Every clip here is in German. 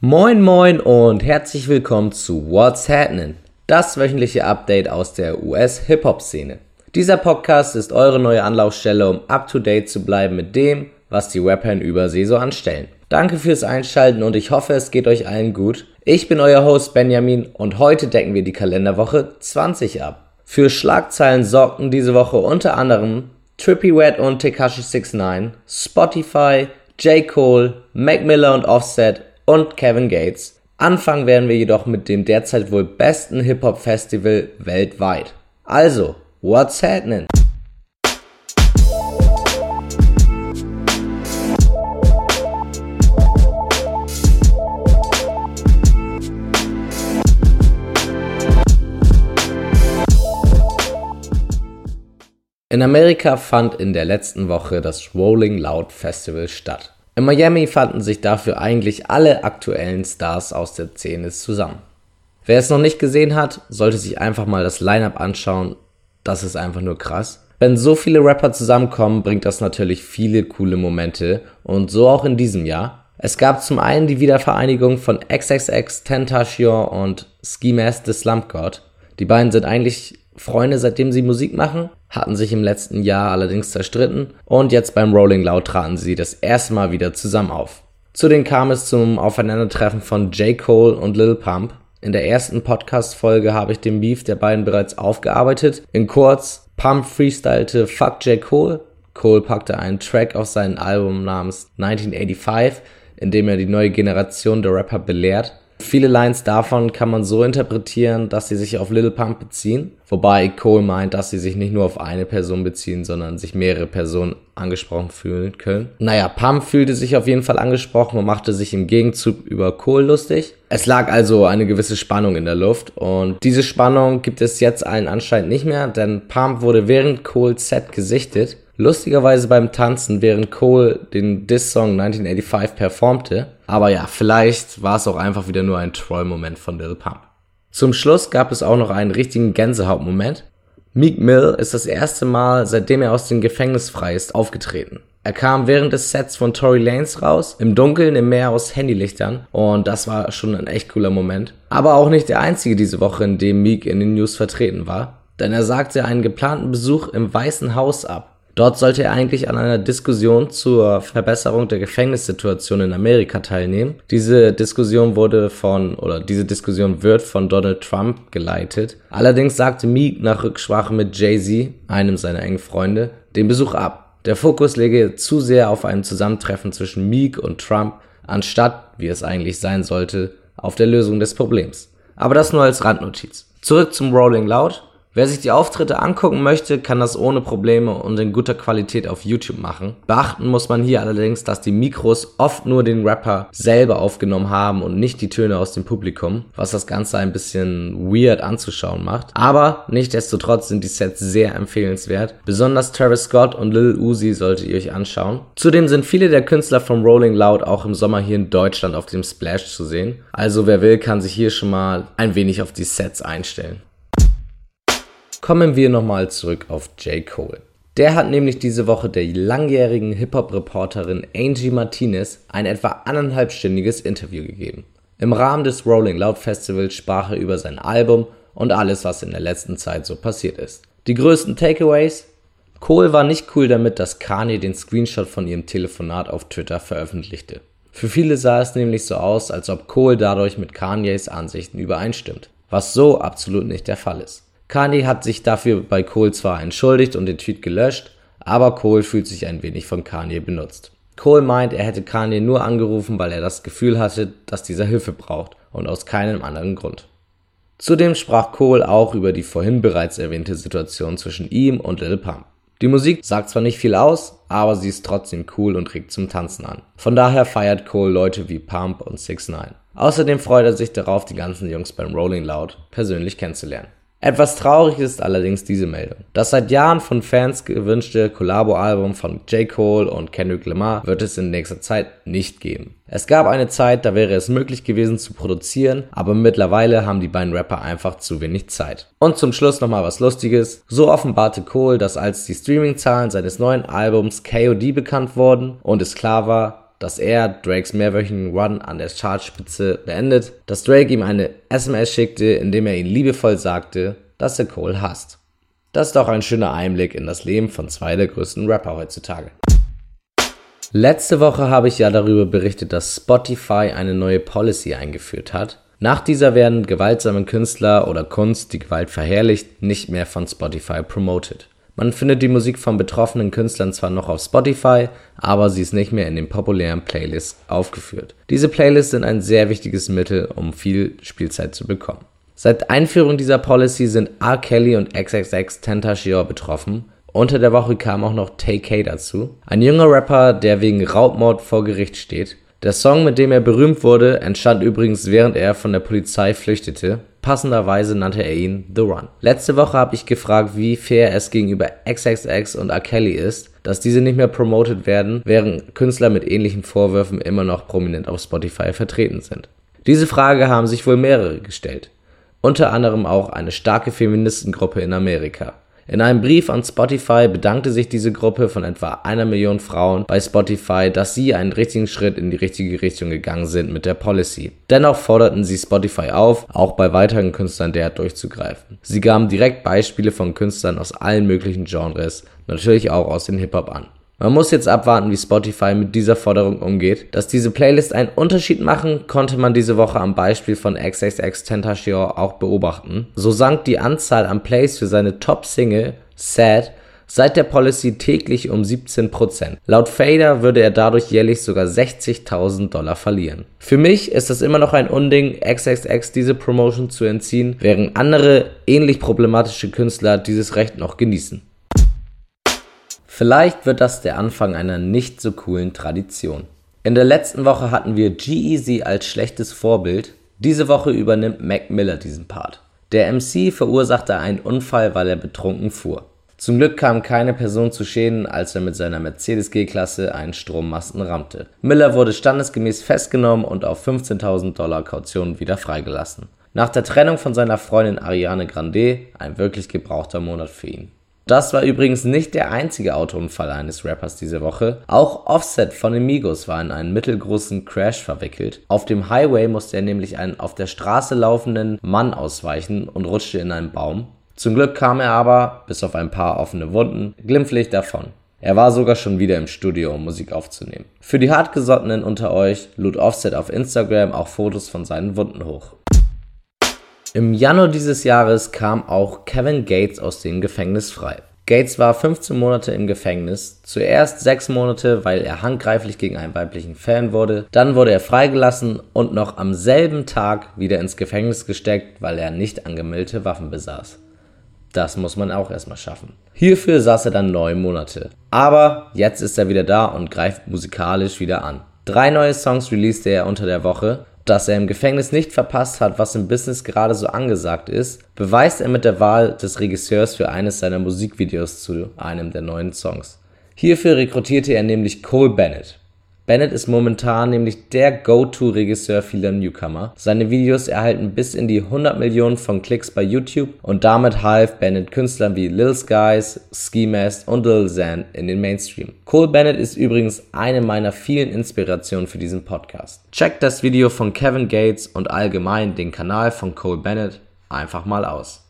Moin moin und herzlich willkommen zu What's Happening, das wöchentliche Update aus der US-Hip-Hop-Szene. Dieser Podcast ist eure neue Anlaufstelle, um up-to-date zu bleiben mit dem, was die Rapper in Übersee so anstellen. Danke fürs Einschalten und ich hoffe, es geht euch allen gut. Ich bin euer Host Benjamin und heute decken wir die Kalenderwoche 20 ab. Für Schlagzeilen sorgten diese Woche unter anderem Trippy Wet und Tekashi 69, Spotify, J. Cole, Mac Miller und Offset und Kevin Gates. Anfangen werden wir jedoch mit dem derzeit wohl besten Hip-Hop-Festival weltweit. Also, what's happening? In Amerika fand in der letzten Woche das Rolling Loud Festival statt. In Miami fanden sich dafür eigentlich alle aktuellen Stars aus der Szene zusammen. Wer es noch nicht gesehen hat, sollte sich einfach mal das Line-up anschauen. Das ist einfach nur krass. Wenn so viele Rapper zusammenkommen, bringt das natürlich viele coole Momente und so auch in diesem Jahr. Es gab zum einen die Wiedervereinigung von XXX, Tentacion und Ski Mask the Slump God. Die beiden sind eigentlich Freunde, seitdem sie Musik machen, hatten sich im letzten Jahr allerdings zerstritten und jetzt beim Rolling Loud traten sie das erste Mal wieder zusammen auf. Zudem kam es zum Aufeinandertreffen von J. Cole und Lil Pump. In der ersten Podcast-Folge habe ich den Beef der beiden bereits aufgearbeitet. In kurz, Pump freestylte Fuck J. Cole. Cole packte einen Track auf sein Album namens 1985, in dem er die neue Generation der Rapper belehrt. Viele Lines davon kann man so interpretieren, dass sie sich auf Little Pump beziehen, wobei Cole meint, dass sie sich nicht nur auf eine Person beziehen, sondern sich mehrere Personen angesprochen fühlen können. Naja, Pump fühlte sich auf jeden Fall angesprochen und machte sich im Gegenzug über Cole lustig. Es lag also eine gewisse Spannung in der Luft und diese Spannung gibt es jetzt allen anscheinend nicht mehr, denn Pump wurde während Coles Set gesichtet Lustigerweise beim Tanzen, während Cole den Diss-Song 1985 performte. Aber ja, vielleicht war es auch einfach wieder nur ein Troll-Moment von Lil Pump. Zum Schluss gab es auch noch einen richtigen Gänsehaut-Moment. Meek Mill ist das erste Mal, seitdem er aus dem Gefängnis frei ist, aufgetreten. Er kam während des Sets von Tory Lanes raus, im Dunkeln, im Meer aus Handylichtern und das war schon ein echt cooler Moment. Aber auch nicht der einzige diese Woche, in dem Meek in den News vertreten war, denn er sagte einen geplanten Besuch im Weißen Haus ab. Dort sollte er eigentlich an einer Diskussion zur Verbesserung der Gefängnissituation in Amerika teilnehmen. Diese Diskussion wurde von, oder diese Diskussion wird von Donald Trump geleitet. Allerdings sagte Meek nach Rücksprache mit Jay-Z, einem seiner engen Freunde, den Besuch ab. Der Fokus lege zu sehr auf ein Zusammentreffen zwischen Meek und Trump, anstatt, wie es eigentlich sein sollte, auf der Lösung des Problems. Aber das nur als Randnotiz. Zurück zum Rolling Loud. Wer sich die Auftritte angucken möchte, kann das ohne Probleme und in guter Qualität auf YouTube machen. Beachten muss man hier allerdings, dass die Mikros oft nur den Rapper selber aufgenommen haben und nicht die Töne aus dem Publikum, was das Ganze ein bisschen weird anzuschauen macht. Aber nichtsdestotrotz sind die Sets sehr empfehlenswert. Besonders Travis Scott und Lil Uzi solltet ihr euch anschauen. Zudem sind viele der Künstler von Rolling Loud auch im Sommer hier in Deutschland auf dem Splash zu sehen. Also wer will, kann sich hier schon mal ein wenig auf die Sets einstellen. Kommen wir nochmal zurück auf J. Cole. Der hat nämlich diese Woche der langjährigen Hip-Hop-Reporterin Angie Martinez ein etwa anderthalbstündiges Interview gegeben. Im Rahmen des Rolling Loud Festivals sprach er über sein Album und alles, was in der letzten Zeit so passiert ist. Die größten Takeaways? Cole war nicht cool damit, dass Kanye den Screenshot von ihrem Telefonat auf Twitter veröffentlichte. Für viele sah es nämlich so aus, als ob Cole dadurch mit Kanyes Ansichten übereinstimmt, was so absolut nicht der Fall ist. Kanye hat sich dafür bei Cole zwar entschuldigt und den Tweet gelöscht, aber Cole fühlt sich ein wenig von Kanye benutzt. Cole meint, er hätte Kanye nur angerufen, weil er das Gefühl hatte, dass dieser Hilfe braucht und aus keinem anderen Grund. Zudem sprach Cole auch über die vorhin bereits erwähnte Situation zwischen ihm und Lil Pump. Die Musik sagt zwar nicht viel aus, aber sie ist trotzdem cool und regt zum Tanzen an. Von daher feiert Cole Leute wie Pump und 6 9 Außerdem freut er sich darauf, die ganzen Jungs beim Rolling Loud persönlich kennenzulernen. Etwas traurig ist allerdings diese Meldung. Das seit Jahren von Fans gewünschte Collabo-Album von J. Cole und Kendrick Lamar wird es in nächster Zeit nicht geben. Es gab eine Zeit, da wäre es möglich gewesen zu produzieren, aber mittlerweile haben die beiden Rapper einfach zu wenig Zeit. Und zum Schluss nochmal was Lustiges. So offenbarte Cole, dass als die Streaming-Zahlen seines neuen Albums KOD bekannt wurden und es klar war, dass er Drakes mehrwöchigen Run an der Chartspitze beendet, dass Drake ihm eine SMS schickte, in dem er ihn liebevoll sagte, dass er Cole hasst. Das ist doch ein schöner Einblick in das Leben von zwei der größten Rapper heutzutage. Letzte Woche habe ich ja darüber berichtet, dass Spotify eine neue Policy eingeführt hat. Nach dieser werden gewaltsame Künstler oder Kunst, die Gewalt verherrlicht, nicht mehr von Spotify promoted. Man findet die Musik von betroffenen Künstlern zwar noch auf Spotify, aber sie ist nicht mehr in den populären Playlists aufgeführt. Diese Playlists sind ein sehr wichtiges Mittel, um viel Spielzeit zu bekommen. Seit Einführung dieser Policy sind R. Kelly und XXX Tentacion betroffen unter der Woche kam auch noch Tay-K dazu, ein junger Rapper, der wegen Raubmord vor Gericht steht. Der Song, mit dem er berühmt wurde, entstand übrigens während er von der Polizei flüchtete. Passenderweise nannte er ihn The Run. Letzte Woche habe ich gefragt, wie fair es gegenüber XXX und R. Kelly ist, dass diese nicht mehr promoted werden, während Künstler mit ähnlichen Vorwürfen immer noch prominent auf Spotify vertreten sind. Diese Frage haben sich wohl mehrere gestellt. Unter anderem auch eine starke Feministengruppe in Amerika. In einem Brief an Spotify bedankte sich diese Gruppe von etwa einer Million Frauen bei Spotify, dass sie einen richtigen Schritt in die richtige Richtung gegangen sind mit der Policy. Dennoch forderten sie Spotify auf, auch bei weiteren Künstlern derart durchzugreifen. Sie gaben direkt Beispiele von Künstlern aus allen möglichen Genres, natürlich auch aus dem Hip-Hop an. Man muss jetzt abwarten, wie Spotify mit dieser Forderung umgeht. Dass diese Playlists einen Unterschied machen, konnte man diese Woche am Beispiel von XXX Tentacion auch beobachten. So sank die Anzahl an Plays für seine Top-Single Sad seit der Policy täglich um 17%. Laut Fader würde er dadurch jährlich sogar 60.000 Dollar verlieren. Für mich ist es immer noch ein Unding, XXX diese Promotion zu entziehen, während andere ähnlich problematische Künstler dieses Recht noch genießen. Vielleicht wird das der Anfang einer nicht so coolen Tradition. In der letzten Woche hatten wir G-Eazy als schlechtes Vorbild. Diese Woche übernimmt Mac Miller diesen Part. Der MC verursachte einen Unfall, weil er betrunken fuhr. Zum Glück kam keine Person zu Schäden, als er mit seiner Mercedes G-Klasse einen Strommasten rammte. Miller wurde standesgemäß festgenommen und auf 15.000 Dollar Kaution wieder freigelassen. Nach der Trennung von seiner Freundin Ariane Grande ein wirklich gebrauchter Monat für ihn. Das war übrigens nicht der einzige Autounfall eines Rappers diese Woche. Auch Offset von Amigos war in einen mittelgroßen Crash verwickelt. Auf dem Highway musste er nämlich einen auf der Straße laufenden Mann ausweichen und rutschte in einen Baum. Zum Glück kam er aber, bis auf ein paar offene Wunden, glimpflich davon. Er war sogar schon wieder im Studio, um Musik aufzunehmen. Für die Hartgesottenen unter euch lud Offset auf Instagram auch Fotos von seinen Wunden hoch. Im Januar dieses Jahres kam auch Kevin Gates aus dem Gefängnis frei. Gates war 15 Monate im Gefängnis, zuerst 6 Monate, weil er handgreiflich gegen einen weiblichen Fan wurde, dann wurde er freigelassen und noch am selben Tag wieder ins Gefängnis gesteckt, weil er nicht angemeldete Waffen besaß. Das muss man auch erstmal schaffen. Hierfür saß er dann 9 Monate. Aber jetzt ist er wieder da und greift musikalisch wieder an. Drei neue Songs releaste er unter der Woche dass er im Gefängnis nicht verpasst hat, was im Business gerade so angesagt ist, beweist er mit der Wahl des Regisseurs für eines seiner Musikvideos zu einem der neuen Songs. Hierfür rekrutierte er nämlich Cole Bennett. Bennett ist momentan nämlich der Go-To-Regisseur vieler Newcomer. Seine Videos erhalten bis in die 100 Millionen von Klicks bei YouTube und damit half Bennett Künstlern wie Lil Skies, Ski Mask und Lil Xan in den Mainstream. Cole Bennett ist übrigens eine meiner vielen Inspirationen für diesen Podcast. Checkt das Video von Kevin Gates und allgemein den Kanal von Cole Bennett einfach mal aus.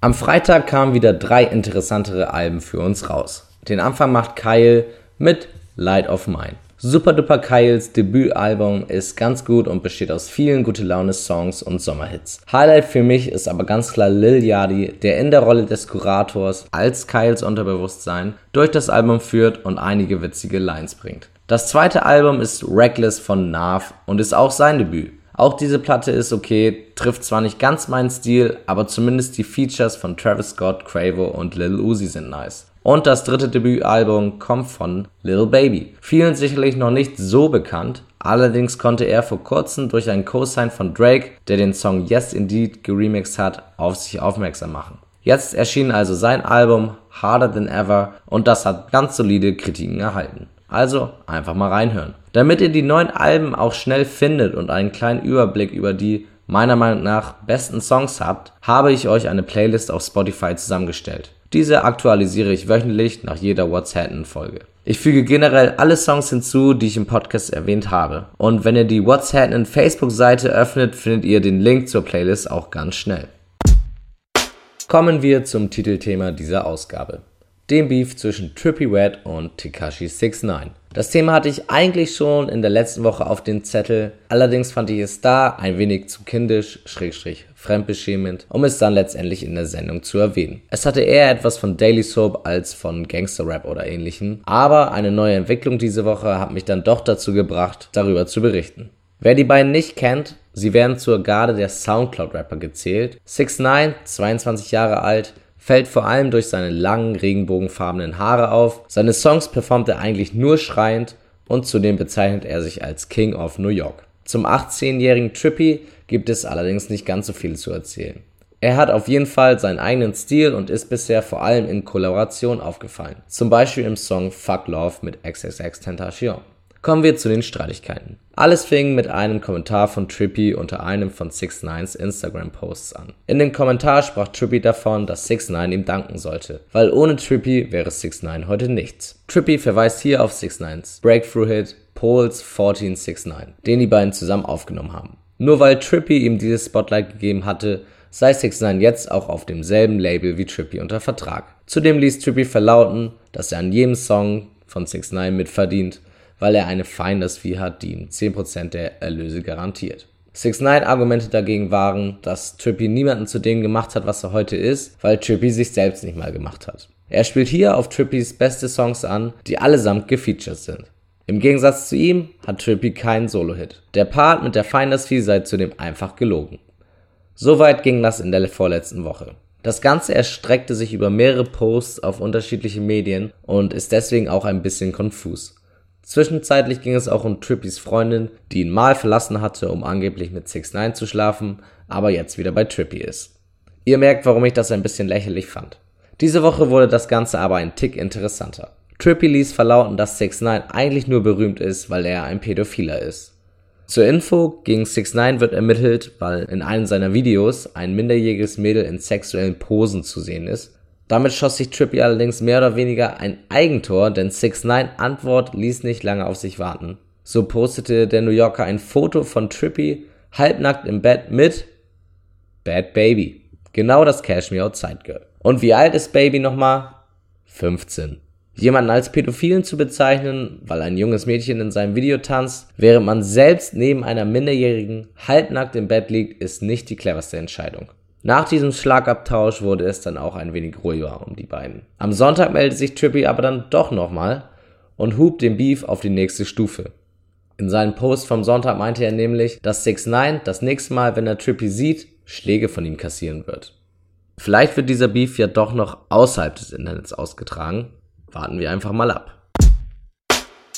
Am Freitag kamen wieder drei interessantere Alben für uns raus. Den Anfang macht Kyle mit Light of Mine. Super Duper Kyles Debütalbum ist ganz gut und besteht aus vielen gute Laune Songs und Sommerhits. Highlight für mich ist aber ganz klar Lil Yachty, der in der Rolle des Kurators als Kyles Unterbewusstsein durch das Album führt und einige witzige Lines bringt. Das zweite Album ist Reckless von Nav und ist auch sein Debüt. Auch diese Platte ist okay, trifft zwar nicht ganz meinen Stil, aber zumindest die Features von Travis Scott, Quavo und Lil Uzi sind nice. Und das dritte Debütalbum kommt von Lil Baby. Vielen sicherlich noch nicht so bekannt, allerdings konnte er vor kurzem durch einen Co-Sign von Drake, der den Song Yes Indeed geremixed hat, auf sich aufmerksam machen. Jetzt erschien also sein Album Harder Than Ever und das hat ganz solide Kritiken erhalten. Also einfach mal reinhören. Damit ihr die neuen Alben auch schnell findet und einen kleinen Überblick über die meiner Meinung nach besten Songs habt, habe ich euch eine Playlist auf Spotify zusammengestellt. Diese aktualisiere ich wöchentlich nach jeder WhatsApp-Folge. Ich füge generell alle Songs hinzu, die ich im Podcast erwähnt habe. Und wenn ihr die What's Happening Facebook-Seite öffnet, findet ihr den Link zur Playlist auch ganz schnell. Kommen wir zum Titelthema dieser Ausgabe. Dem Beef zwischen Trippy Red und Tekashi 69. Das Thema hatte ich eigentlich schon in der letzten Woche auf den Zettel, allerdings fand ich es da ein wenig zu kindisch, schrägstrich fremdbeschämend, um es dann letztendlich in der Sendung zu erwähnen. Es hatte eher etwas von Daily Soap als von Gangster Rap oder ähnlichem, aber eine neue Entwicklung diese Woche hat mich dann doch dazu gebracht, darüber zu berichten. Wer die beiden nicht kennt, sie werden zur Garde der Soundcloud-Rapper gezählt. 6 9 22 Jahre alt, fällt vor allem durch seine langen, regenbogenfarbenen Haare auf. Seine Songs performt er eigentlich nur schreiend und zudem bezeichnet er sich als King of New York. Zum 18-jährigen Trippy gibt es allerdings nicht ganz so viel zu erzählen. Er hat auf jeden Fall seinen eigenen Stil und ist bisher vor allem in Kollaboration aufgefallen. Zum Beispiel im Song Fuck Love mit XXX Tentacion. Kommen wir zu den Streitigkeiten. Alles fing mit einem Kommentar von Trippy unter einem von 6 9s Instagram-Posts an. In dem Kommentar sprach Trippy davon, dass 6 9 ihm danken sollte, weil ohne Trippy wäre 6 9 heute nichts. Trippy verweist hier auf 6 9s Breakthrough-Hit Poles 1469, den die beiden zusammen aufgenommen haben. Nur weil Trippy ihm dieses Spotlight gegeben hatte, sei 6 9 jetzt auch auf demselben Label wie Trippy unter Vertrag. Zudem ließ Trippy verlauten, dass er an jedem Song von 6 9 mitverdient weil er eine Finders Fee hat, die ihm 10% der Erlöse garantiert. 6 9 Argumente dagegen waren, dass Trippy niemanden zu dem gemacht hat, was er heute ist, weil Trippy sich selbst nicht mal gemacht hat. Er spielt hier auf Trippys beste Songs an, die allesamt gefeatured sind. Im Gegensatz zu ihm hat Trippy keinen Solo-Hit. Der Part mit der Finders Fee sei zudem einfach gelogen. Soweit ging das in der vorletzten Woche. Das Ganze erstreckte sich über mehrere Posts auf unterschiedliche Medien und ist deswegen auch ein bisschen konfus. Zwischenzeitlich ging es auch um Trippys Freundin, die ihn mal verlassen hatte, um angeblich mit 6 9 zu schlafen, aber jetzt wieder bei Trippy ist. Ihr merkt, warum ich das ein bisschen lächerlich fand. Diese Woche wurde das Ganze aber ein Tick interessanter. Trippy ließ verlauten, dass 6 9 eigentlich nur berühmt ist, weil er ein Pädophiler ist. Zur Info, gegen 6 9 wird ermittelt, weil in einem seiner Videos ein minderjähriges Mädel in sexuellen Posen zu sehen ist damit schoss sich Trippy allerdings mehr oder weniger ein Eigentor, denn 6 9 Antwort ließ nicht lange auf sich warten. So postete der New Yorker ein Foto von Trippy halbnackt im Bett mit Bad Baby. Genau das Cashmere Outside Girl. Und wie alt ist Baby nochmal? 15. Jemanden als Pädophilen zu bezeichnen, weil ein junges Mädchen in seinem Video tanzt, während man selbst neben einer Minderjährigen halbnackt im Bett liegt, ist nicht die cleverste Entscheidung. Nach diesem Schlagabtausch wurde es dann auch ein wenig ruhiger um die beiden. Am Sonntag meldet sich Trippy aber dann doch nochmal und hupt den Beef auf die nächste Stufe. In seinem Post vom Sonntag meinte er nämlich, dass 6 9 das nächste Mal, wenn er Trippy sieht, Schläge von ihm kassieren wird. Vielleicht wird dieser Beef ja doch noch außerhalb des Internets ausgetragen. Warten wir einfach mal ab.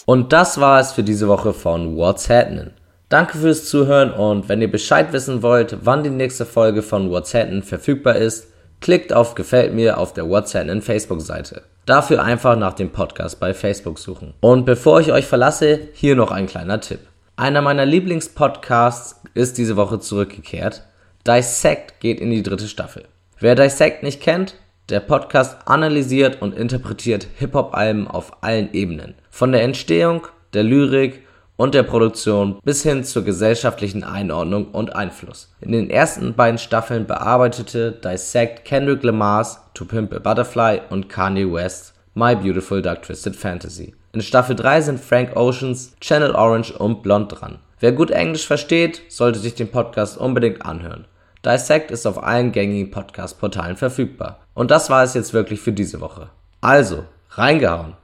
Und das war es für diese Woche von What's Happening. Danke fürs Zuhören und wenn ihr Bescheid wissen wollt, wann die nächste Folge von What's Happening verfügbar ist, klickt auf Gefällt mir auf der What's Happening Facebook-Seite. Dafür einfach nach dem Podcast bei Facebook suchen. Und bevor ich euch verlasse, hier noch ein kleiner Tipp. Einer meiner Lieblingspodcasts ist diese Woche zurückgekehrt. Dissect geht in die dritte Staffel. Wer Dissect nicht kennt, der Podcast analysiert und interpretiert Hip-Hop-Alben auf allen Ebenen. Von der Entstehung, der Lyrik und der Produktion bis hin zur gesellschaftlichen Einordnung und Einfluss. In den ersten beiden Staffeln bearbeitete Dissect Kendrick Lamar's To Pimp a Butterfly und Kanye West My Beautiful Dark Twisted Fantasy. In Staffel 3 sind Frank Oceans, Channel Orange und Blond dran. Wer gut Englisch versteht, sollte sich den Podcast unbedingt anhören. Dissect ist auf allen gängigen Podcast-Portalen verfügbar. Und das war es jetzt wirklich für diese Woche. Also, reingehauen!